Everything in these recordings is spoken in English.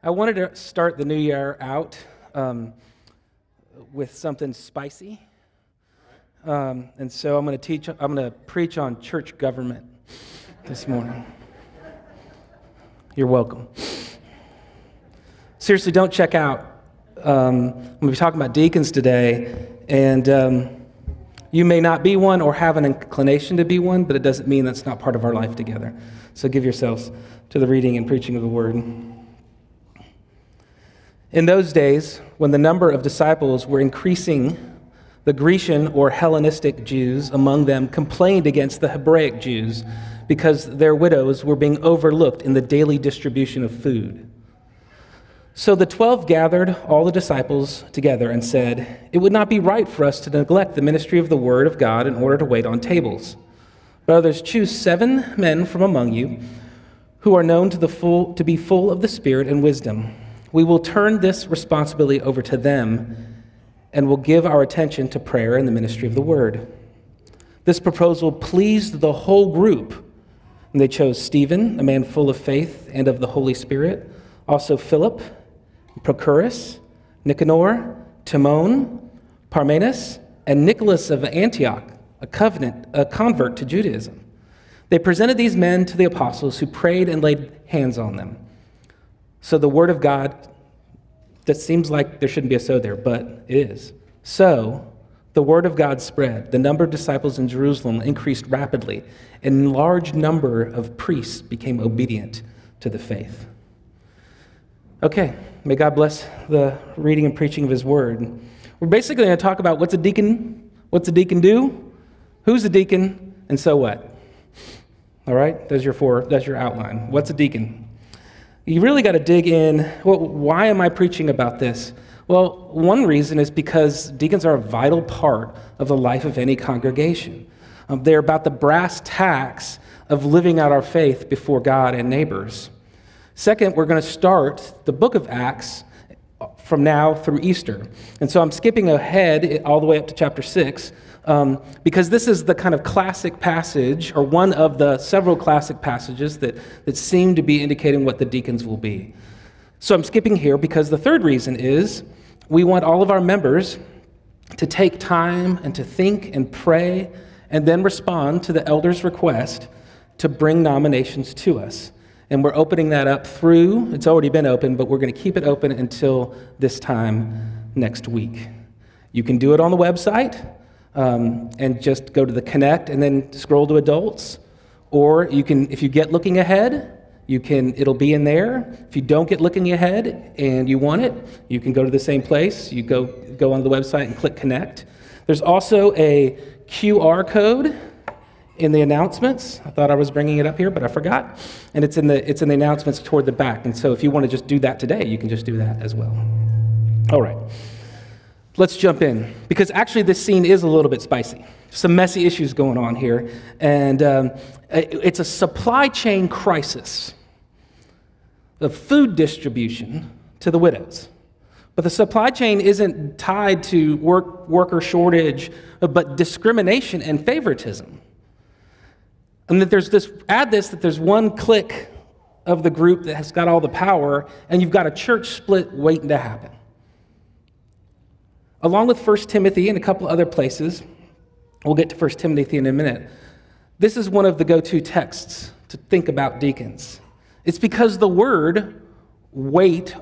I wanted to start the new year out um, with something spicy. Um, and so I'm going to teach, I'm going to preach on church government this morning. You're welcome. Seriously, don't check out. Um, I'm going to be talking about deacons today, and um, you may not be one or have an inclination to be one, but it doesn't mean that's not part of our life together. So give yourselves to the reading and preaching of the word. In those days, when the number of disciples were increasing, the Grecian or Hellenistic Jews among them complained against the Hebraic Jews because their widows were being overlooked in the daily distribution of food. So the twelve gathered all the disciples together and said, It would not be right for us to neglect the ministry of the word of God in order to wait on tables. Brothers, choose seven men from among you who are known to, the full, to be full of the Spirit and wisdom we will turn this responsibility over to them and will give our attention to prayer and the ministry of the word. This proposal pleased the whole group. And they chose Stephen, a man full of faith and of the Holy Spirit, also Philip, Prochorus, Nicanor, Timon, Parmenas, and Nicholas of Antioch, a covenant, a convert to Judaism. They presented these men to the apostles who prayed and laid hands on them. So the word of God, that seems like there shouldn't be a so there, but it is. So the word of God spread. The number of disciples in Jerusalem increased rapidly, and a large number of priests became obedient to the faith. Okay, may God bless the reading and preaching of his word. We're basically going to talk about what's a deacon, what's a deacon do, who's a deacon, and so what. All right, that's your four, that's your outline. What's a deacon? You really got to dig in. Well, why am I preaching about this? Well, one reason is because deacons are a vital part of the life of any congregation. Um, they're about the brass tacks of living out our faith before God and neighbors. Second, we're going to start the book of Acts from now through Easter. And so I'm skipping ahead all the way up to chapter 6 um, because this is the kind of classic passage, or one of the several classic passages that, that seem to be indicating what the deacons will be. So I'm skipping here because the third reason is we want all of our members to take time and to think and pray and then respond to the elder's request to bring nominations to us. And we're opening that up through, it's already been open, but we're going to keep it open until this time next week. You can do it on the website um, and just go to the connect and then scroll to adults. Or you can, if you get looking ahead, you can, it'll be in there. If you don't get looking ahead and you want it, you can go to the same place. You go, go on the website and click connect. There's also a QR code in the announcements. I thought I was bringing it up here, but I forgot. And it's in the, it's in the announcements toward the back. And so if you want to just do that today, you can just do that as well. All right let's jump in because actually this scene is a little bit spicy. Some messy issues going on here, and um, it's a supply chain crisis. The food distribution to the widows. But the supply chain isn't tied to work, worker shortage, but discrimination and favoritism. And that there's this, add this, that there's one clique of the group that has got all the power, and you've got a church split waiting to happen. Along with 1 Timothy and a couple other places, we'll get to 1 Timothy in a minute. This is one of the go to texts to think about deacons. It's because the word wait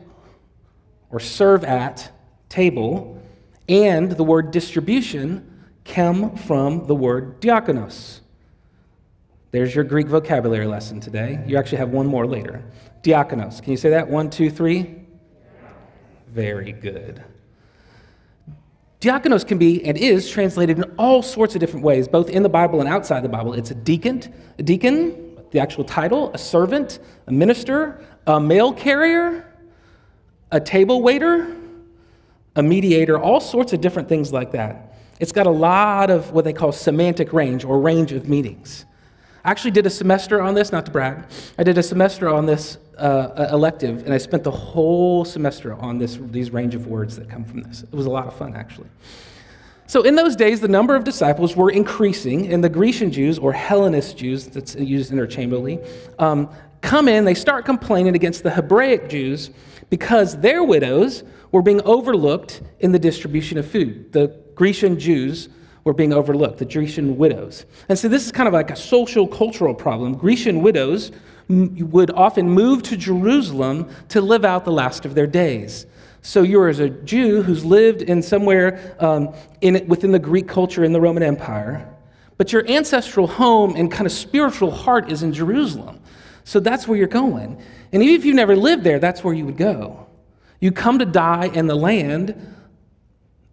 or serve at table and the word distribution come from the word diakonos. There's your Greek vocabulary lesson today. You actually have one more later. Diakonos. Can you say that? One, two, three? Very good. Diakonos can be and is translated in all sorts of different ways, both in the Bible and outside the Bible. It's a deacon, a deacon, the actual title, a servant, a minister, a mail carrier, a table waiter, a mediator, all sorts of different things like that. It's got a lot of what they call semantic range or range of meanings. I actually did a semester on this, not to brag. I did a semester on this uh, elective, and I spent the whole semester on this, these range of words that come from this. It was a lot of fun, actually. So, in those days, the number of disciples were increasing, and the Grecian Jews, or Hellenist Jews, that's used interchangeably, um, come in, they start complaining against the Hebraic Jews because their widows were being overlooked in the distribution of food. The Grecian Jews were being overlooked, the Grecian widows. And so this is kind of like a social cultural problem. Grecian widows would often move to Jerusalem to live out the last of their days. So you're as a Jew who's lived in somewhere um, in, within the Greek culture in the Roman Empire, but your ancestral home and kind of spiritual heart is in Jerusalem. So that's where you're going. And even if you've never lived there, that's where you would go. You come to die in the land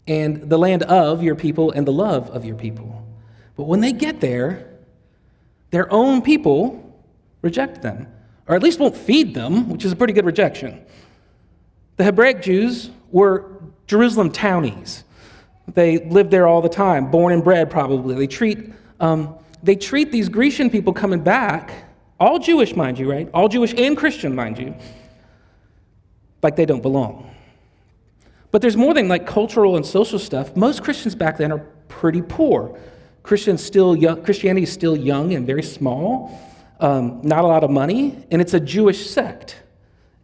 and the land of your people and the love of your people. But when they get there, their own people reject them, or at least won't feed them, which is a pretty good rejection. The Hebraic Jews were Jerusalem townies. They lived there all the time, born and bred probably. They treat, um, they treat these Grecian people coming back, all Jewish, mind you, right? All Jewish and Christian, mind you, like they don't belong. But there's more than like cultural and social stuff. Most Christians back then are pretty poor. Christians still young, Christianity is still young and very small, um, not a lot of money, and it's a Jewish sect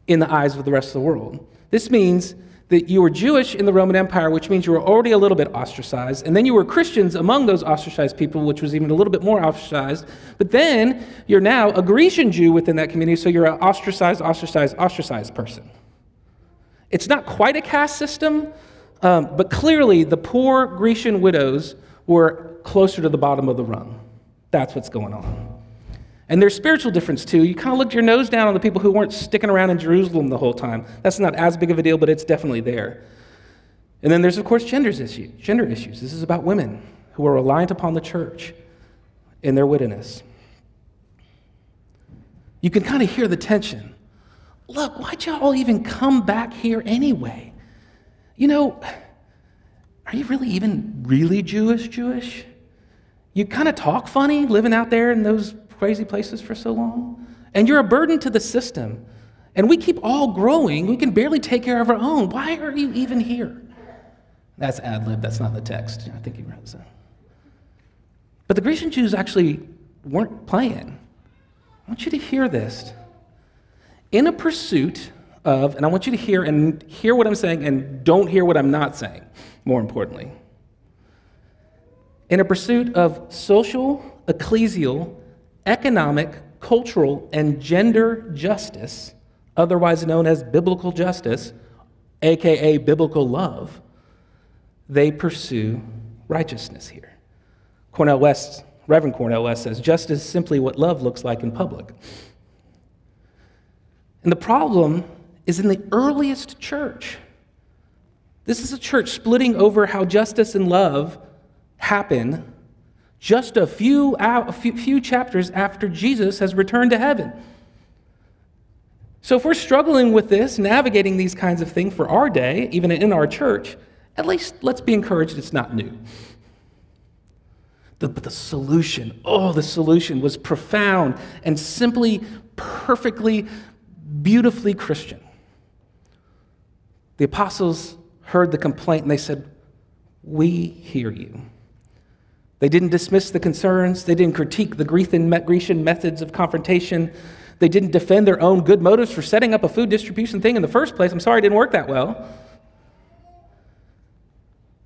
in the eyes of the rest of the world. This means that you were Jewish in the Roman Empire, which means you were already a little bit ostracized, and then you were Christians among those ostracized people, which was even a little bit more ostracized. But then you're now a Grecian Jew within that community, so you're an ostracized, ostracized, ostracized person. It's not quite a caste system, um, but clearly the poor Grecian widows were closer to the bottom of the rung. That's what's going on. And there's spiritual difference too. You kind of looked your nose down on the people who weren't sticking around in Jerusalem the whole time. That's not as big of a deal, but it's definitely there. And then there's, of course, genders issue, gender issues. This is about women who are reliant upon the church in their widowness. You can kind of hear the tension look, why'd y'all even come back here anyway? You know, are you really even really Jewish, Jewish? You kind of talk funny living out there in those crazy places for so long. And you're a burden to the system. And we keep all growing. We can barely take care of our own. Why are you even here? That's ad lib. That's not the text. I think he wrote that. But the Grecian Jews actually weren't playing. I want you to hear this in a pursuit of, and I want you to hear and hear what I'm saying and don't hear what I'm not saying, more importantly. In a pursuit of social, ecclesial, economic, cultural, and gender justice, otherwise known as biblical justice, aka biblical love, they pursue righteousness here. Cornel West, Reverend Cornel West says, justice is simply what love looks like in public. And the problem is in the earliest church. This is a church splitting over how justice and love happen just a few, a few, chapters after Jesus has returned to heaven. So, if we're struggling with this, navigating these kinds of things for our day, even in our church, at least let's be encouraged it's not new. The, but the solution, oh, the solution was profound and simply perfectly beautifully Christian. The apostles heard the complaint and they said, We hear you. They didn't dismiss the concerns, they didn't critique the Grecian methods of confrontation. They didn't defend their own good motives for setting up a food distribution thing in the first place. I'm sorry it didn't work that well.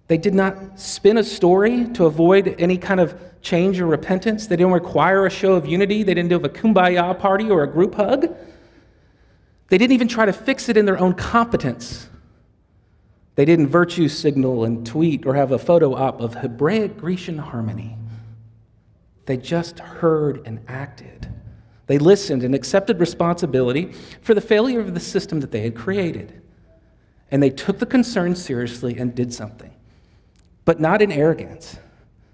They did not spin a story to avoid any kind of change or repentance. They didn't require a show of unity. They didn't do a kumbaya party or a group hug. They didn't even try to fix it in their own competence. They didn't virtue signal and tweet or have a photo op of Hebraic Grecian harmony. They just heard and acted. They listened and accepted responsibility for the failure of the system that they had created. And they took the concern seriously and did something, but not in arrogance.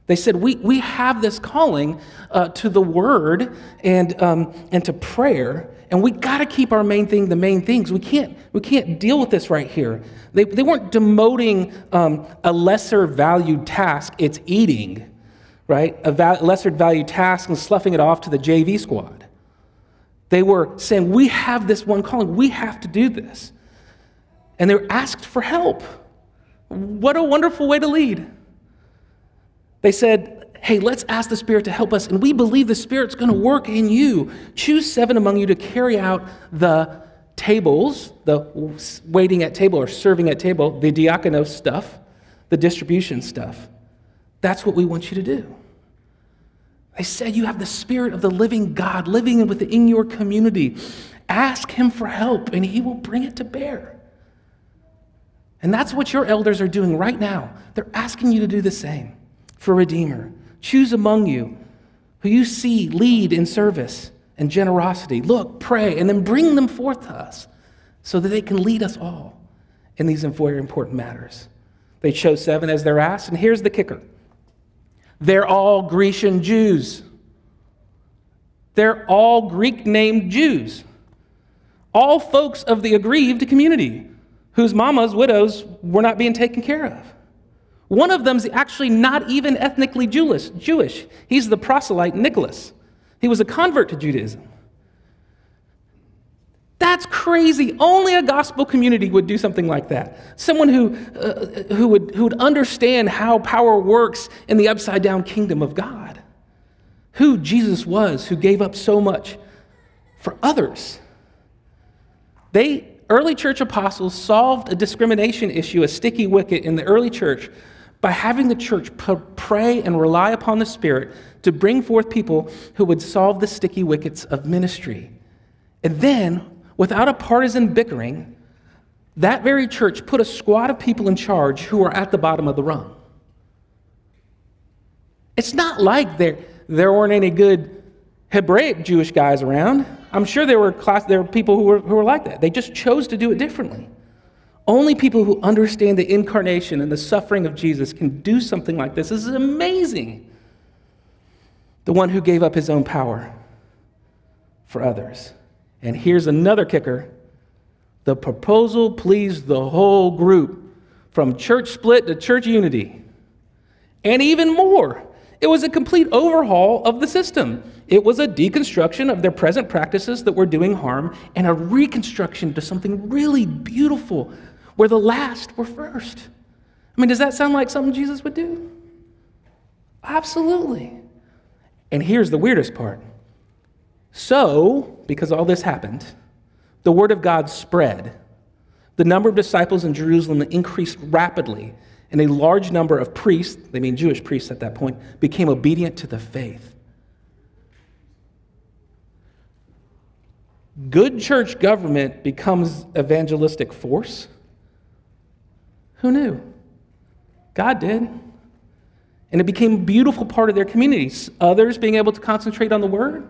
They said, We, we have this calling uh, to the word and, um, and to prayer, and we got to keep our main thing the main things. We can't, we can't deal with this right here. They, they weren't demoting um, a lesser valued task, it's eating, right? A lesser valued task and sloughing it off to the JV squad. They were saying, We have this one calling, we have to do this. And they were asked for help. What a wonderful way to lead. They said, hey, let's ask the Spirit to help us, and we believe the Spirit's going to work in you. Choose seven among you to carry out the tables, the waiting at table or serving at table, the diakonos stuff, the distribution stuff. That's what we want you to do. I said you have the Spirit of the living God living within your community. Ask Him for help, and He will bring it to bear. And that's what your elders are doing right now. They're asking you to do the same for Redeemer. Choose among you who you see lead in service and generosity. Look, pray, and then bring them forth to us so that they can lead us all in these very important matters. They chose seven as their asked, and here's the kicker they're all Grecian Jews. They're all Greek named Jews. All folks of the aggrieved community whose mamas, widows, were not being taken care of. One of them's actually not even ethnically Jewish. Jewish. He's the proselyte Nicholas. He was a convert to Judaism. That's crazy. Only a gospel community would do something like that. Someone who, uh, who, would, who would understand how power works in the upside down kingdom of God. Who Jesus was, who gave up so much for others. They, early church apostles, solved a discrimination issue, a sticky wicket in the early church, by having the church pray and rely upon the Spirit to bring forth people who would solve the sticky wickets of ministry. And then without a partisan bickering, that very church put a squad of people in charge who were at the bottom of the rung. It's not like there, there weren't any good Hebraic Jewish guys around. I'm sure there were, class, there were people who were, who were like that. They just chose to do it differently. Only people who understand the incarnation and the suffering of Jesus can do something like this. This is amazing. The one who gave up his own power for others. And here's another kicker the proposal pleased the whole group, from church split to church unity. And even more, it was a complete overhaul of the system. It was a deconstruction of their present practices that were doing harm and a reconstruction to something really beautiful where the last were first. I mean, does that sound like something Jesus would do? Absolutely. And here's the weirdest part so, because all this happened, the word of God spread. The number of disciples in Jerusalem increased rapidly, and a large number of priests, they mean Jewish priests at that point, became obedient to the faith. Good church government becomes evangelistic force. Who knew? God did. And it became a beautiful part of their communities. Others being able to concentrate on the word,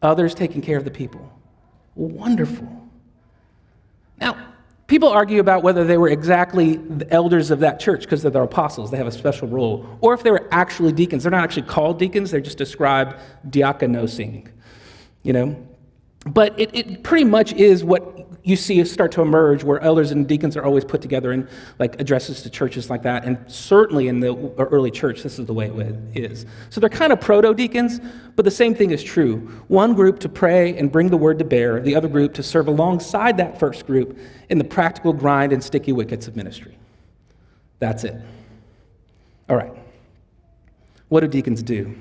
others taking care of the people. Wonderful. Now, people argue about whether they were exactly the elders of that church because they're apostles, they have a special role, or if they were actually deacons. They're not actually called deacons, they're just described diakonosing, you know? But it, it pretty much is what you see start to emerge where elders and deacons are always put together in like addresses to churches like that. And certainly in the early church, this is the way it is. So they're kind of proto deacons, but the same thing is true. One group to pray and bring the word to bear, the other group to serve alongside that first group in the practical grind and sticky wickets of ministry. That's it. All right. What do deacons do?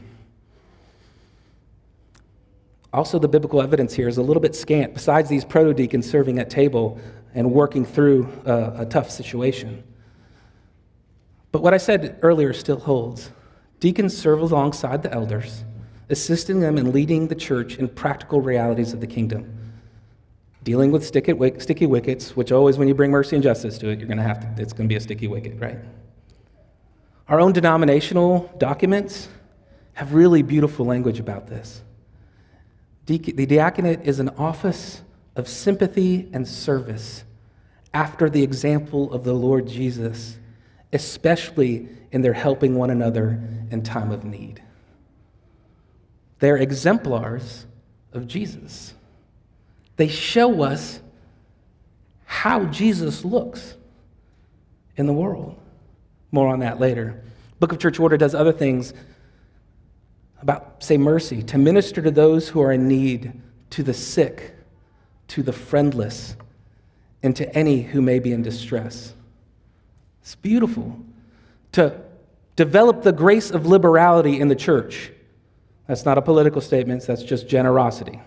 Also, the biblical evidence here is a little bit scant, besides these proto deacons serving at table and working through a, a tough situation. But what I said earlier still holds. Deacons serve alongside the elders, assisting them in leading the church in practical realities of the kingdom. Dealing with sticky, sticky wickets, which always, when you bring mercy and justice to it, you're going to have to, it's going to be a sticky wicket, right? Our own denominational documents have really beautiful language about this. The diaconate is an office of sympathy and service after the example of the Lord Jesus, especially in their helping one another in time of need. They're exemplars of Jesus. They show us how Jesus looks in the world. More on that later. Book of Church Order does other things about, say, mercy, to minister to those who are in need, to the sick, to the friendless, and to any who may be in distress. It's beautiful to Develop the grace of liberality in the church. That's not a political statement, that's just generosity.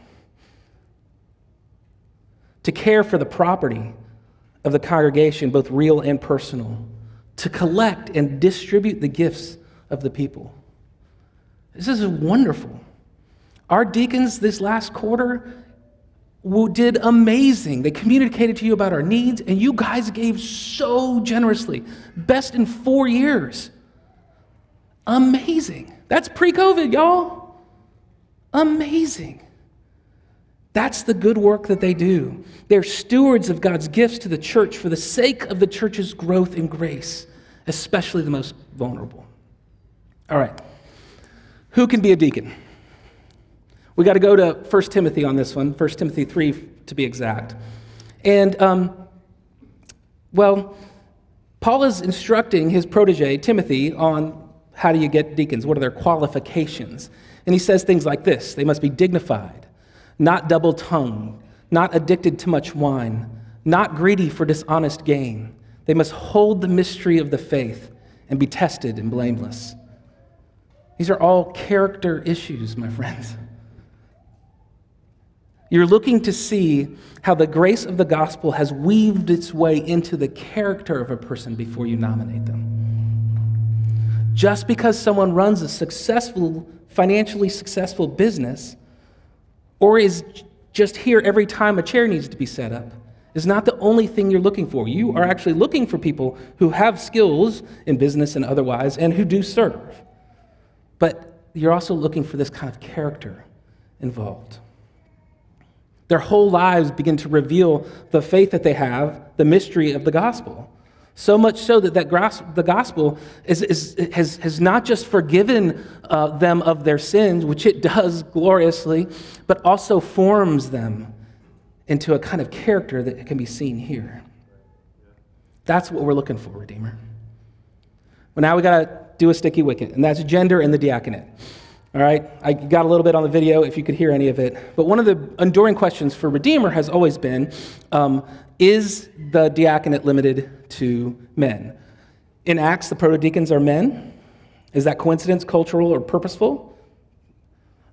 To care for the property of the congregation, both real and personal. To collect and distribute the gifts of the people. This is wonderful. Our deacons this last quarter did amazing. They communicated to you about our needs, and you guys gave so generously. Best in four years. Amazing. That's pre COVID, y'all. Amazing. That's the good work that they do. They're stewards of God's gifts to the church for the sake of the church's growth in grace, especially the most vulnerable. All right. Who can be a deacon? We got to go to 1 Timothy on this one, 1 Timothy 3 to be exact. And, um, well, Paul is instructing his protege, Timothy, on how do you get deacons? What are their qualifications? And he says things like this they must be dignified, not double tongued, not addicted to much wine, not greedy for dishonest gain. They must hold the mystery of the faith and be tested and blameless. These are all character issues, my friends. You're looking to see how the grace of the gospel has weaved its way into the character of a person before you nominate them. Just because someone runs a successful, financially successful business or is just here every time a chair needs to be set up is not the only thing you're looking for. You are actually looking for people who have skills in business and otherwise and who do serve. But you're also looking for this kind of character involved. Their whole lives begin to reveal the faith that they have, the mystery of the gospel. So much so that, that the gospel is, is, has, has not just forgiven uh, them of their sins, which it does gloriously, but also forms them into a kind of character that can be seen here. That's what we're looking for, Redeemer. Well, now we got to do a sticky wicket, and that's gender in the diaconate. All right, I got a little bit on the video if you could hear any of it. But one of the enduring questions for Redeemer has always been um, is the diaconate limited to men? In Acts, the protodeacons are men. Is that coincidence, cultural, or purposeful?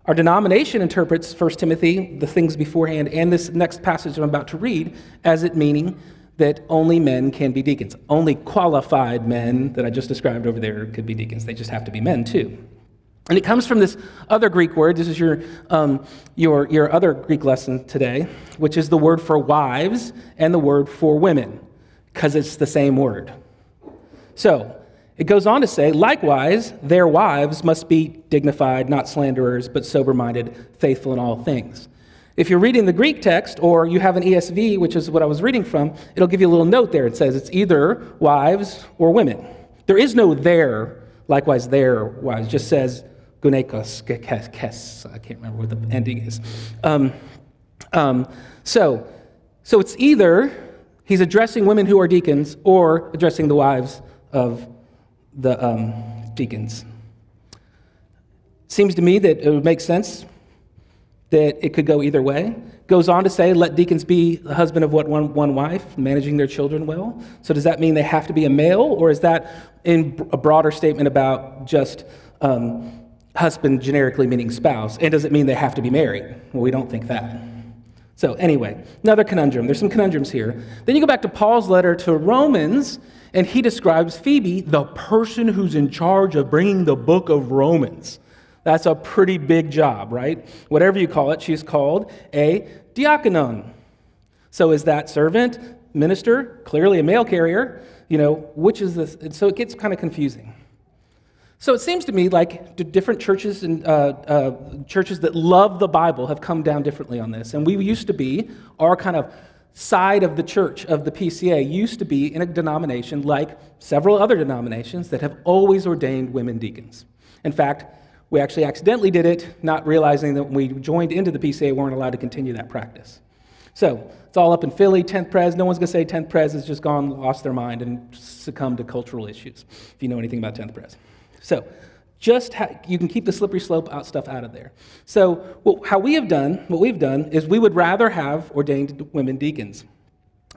Our denomination interprets 1 Timothy, the things beforehand, and this next passage I'm about to read as it meaning that only men can be deacons. Only qualified men that I just described over there could be deacons. They just have to be men, too. And it comes from this other Greek word. This is your, um, your, your other Greek lesson today, which is the word for wives and the word for women, because it's the same word. So it goes on to say, likewise, their wives must be dignified, not slanderers, but sober minded, faithful in all things. If you're reading the Greek text or you have an ESV, which is what I was reading from, it'll give you a little note there. It says it's either wives or women. There is no there, likewise, there, wives. It just says gunekos, kes, I can't remember what the ending is. Um, um, so, so it's either he's addressing women who are deacons or addressing the wives of the um, deacons. Seems to me that it would make sense that it could go either way. Goes on to say, let deacons be the husband of what one, one wife, managing their children well. So does that mean they have to be a male, or is that in a broader statement about just um, husband generically meaning spouse, and does it mean they have to be married? Well, we don't think that. So, anyway, another conundrum. There's some conundrums here. Then you go back to Paul's letter to Romans, and he describes Phoebe, the person who's in charge of bringing the book of Romans. That's a pretty big job, right? Whatever you call it, she's called a diaconon. So, is that servant, minister, clearly a mail carrier? You know, which is this? So, it gets kind of confusing. So it seems to me like different churches and uh, uh, churches that love the Bible have come down differently on this. And we used to be, our kind of side of the church of the PCA used to be in a denomination like several other denominations that have always ordained women deacons. In fact, we actually accidentally did it, not realizing that when we joined into the PCA, we weren't allowed to continue that practice. So it's all up in Philly, 10th Pres. No one's going to say 10th Pres has just gone, lost their mind, and succumbed to cultural issues, if you know anything about 10th Pres. So just you can keep the slippery slope out, stuff out of there. So well, how we have done, what we've done is we would rather have ordained women deacons,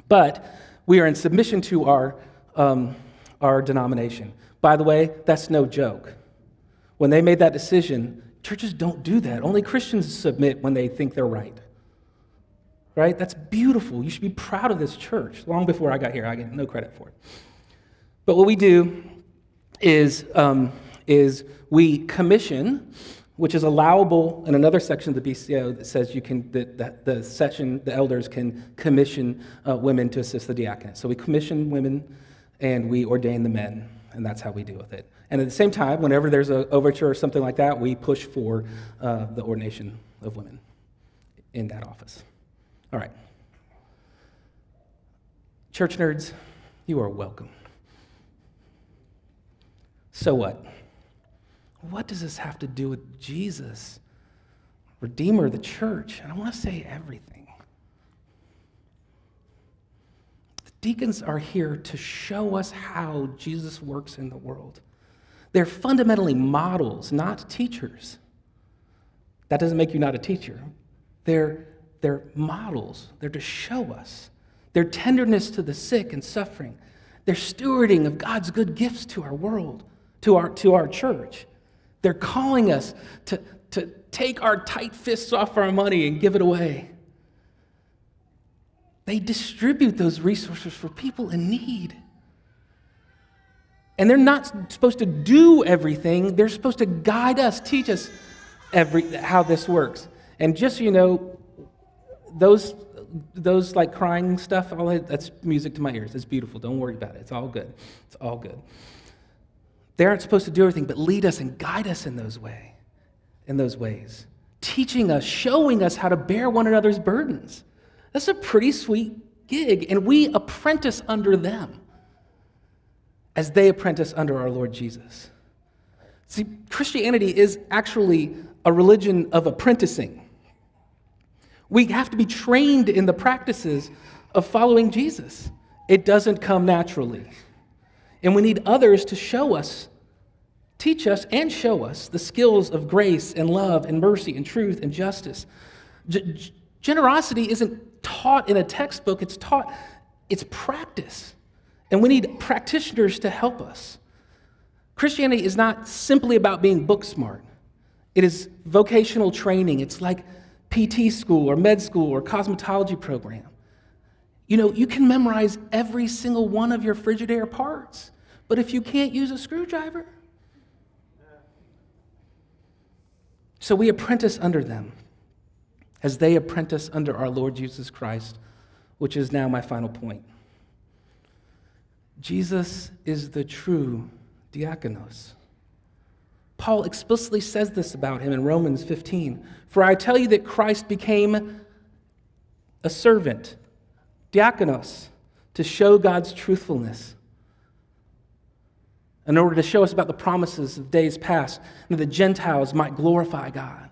but we are in submission to our um, our denomination. By the way, that's no joke. When they made that decision, churches don't do that. Only Christians submit when they think they're right. Right? That's beautiful. You should be proud of this church. Long before I got here, I get no credit for it. But what we do is, um, is we commission, which is allowable in another section of the BCO that says you can, that, that the session, the elders can commission uh, women to assist the diaconate. So we commission women and we ordain the men, and that's how we deal with it. And at the same time, whenever there's an overture or something like that, we push for uh, the ordination of women in that office. All right. Church nerds, you are welcome. So what? What does this have to do with Jesus, Redeemer, of the church? And I want to say everything. The deacons are here to show us how Jesus works in the world. They're fundamentally models, not teachers. That doesn't make you not a teacher. They're, they're models. They're to show us their tenderness to the sick and suffering, their stewarding of God's good gifts to our world, to our, to our church. They're calling us to, to take our tight fists off our money and give it away. They distribute those resources for people in need. And they're not supposed to do everything, they're supposed to guide us, teach us every, how this works. And just so you know, those, those like crying stuff, all that, that's music to my ears. It's beautiful. Don't worry about it. It's all good. It's all good. They aren't supposed to do everything, but lead us and guide us in those way, in those ways, teaching us, showing us how to bear one another's burdens. That's a pretty sweet gig, and we apprentice under them as they apprentice under our Lord Jesus. See, Christianity is actually a religion of apprenticing. We have to be trained in the practices of following Jesus. It doesn't come naturally. And we need others to show us, teach us, and show us the skills of grace and love and mercy and truth and justice. G- generosity isn't taught in a textbook, it's taught, it's practice. And we need practitioners to help us. Christianity is not simply about being book smart, it is vocational training. It's like PT school or med school or cosmetology program. You know, you can memorize every single one of your Frigidaire parts, but if you can't use a screwdriver, so we apprentice under them as they apprentice under our Lord Jesus Christ, which is now my final point. Jesus is the true diakonos. Paul explicitly says this about him in Romans 15. For I tell you that Christ became a servant, diakonos, to show God's truthfulness, in order to show us about the promises of days past, that the Gentiles might glorify God.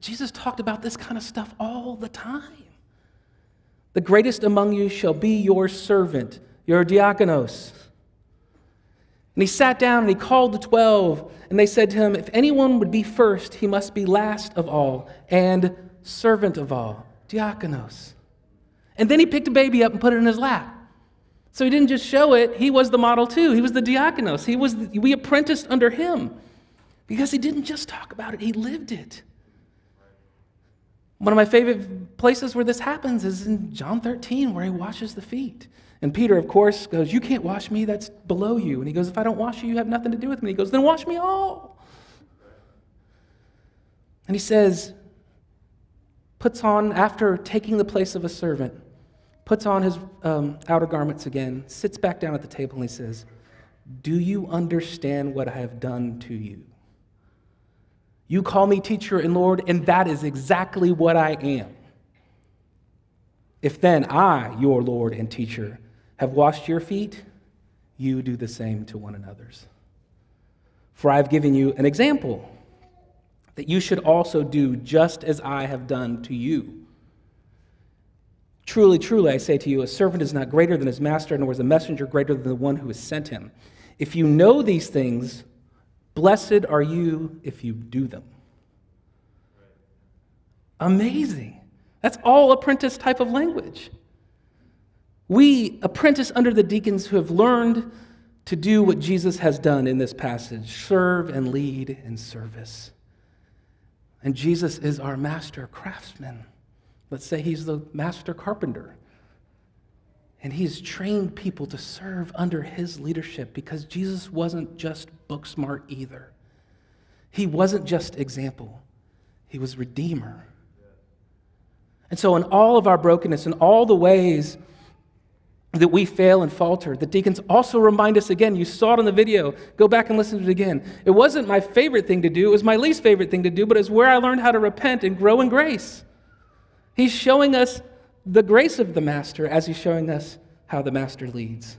Jesus talked about this kind of stuff all the time. The greatest among you shall be your servant. You're diakonos. And he sat down and he called the twelve, and they said to him, If anyone would be first, he must be last of all and servant of all. Diakonos. And then he picked a baby up and put it in his lap. So he didn't just show it, he was the model too. He was the diakonos. He was the, we apprenticed under him because he didn't just talk about it, he lived it. One of my favorite places where this happens is in John 13, where he washes the feet. And Peter, of course, goes, You can't wash me, that's below you. And he goes, If I don't wash you, you have nothing to do with me. He goes, Then wash me all. And he says, puts on, after taking the place of a servant, puts on his um, outer garments again, sits back down at the table, and he says, Do you understand what I have done to you? You call me teacher and Lord, and that is exactly what I am. If then I, your Lord and teacher, have washed your feet, you do the same to one another's. For I have given you an example that you should also do just as I have done to you. Truly, truly, I say to you, a servant is not greater than his master, nor is a messenger greater than the one who has sent him. If you know these things, blessed are you if you do them. Amazing. That's all apprentice type of language. We apprentice under the deacons who have learned to do what Jesus has done in this passage serve and lead in service. And Jesus is our master craftsman. Let's say he's the master carpenter. And he's trained people to serve under his leadership because Jesus wasn't just book smart either. He wasn't just example, he was redeemer. And so, in all of our brokenness, in all the ways that we fail and falter, the deacons also remind us again. You saw it on the video. Go back and listen to it again. It wasn't my favorite thing to do, it was my least favorite thing to do, but it's where I learned how to repent and grow in grace. He's showing us the grace of the Master as he's showing us how the Master leads.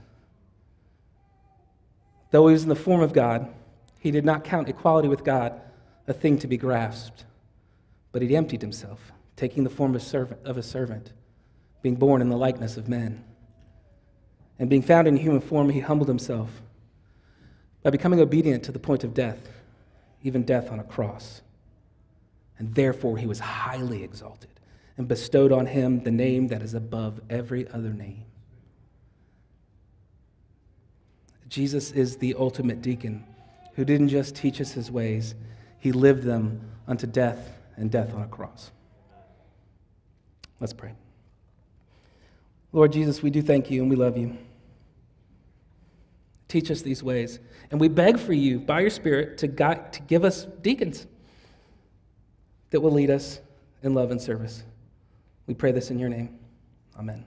Though he was in the form of God, he did not count equality with God a thing to be grasped, but he emptied himself, taking the form of, servant, of a servant, being born in the likeness of men. And being found in human form, he humbled himself by becoming obedient to the point of death, even death on a cross. And therefore, he was highly exalted and bestowed on him the name that is above every other name. Jesus is the ultimate deacon who didn't just teach us his ways, he lived them unto death and death on a cross. Let's pray. Lord Jesus, we do thank you and we love you. Teach us these ways. And we beg for you, by your Spirit, to, guide, to give us deacons that will lead us in love and service. We pray this in your name. Amen.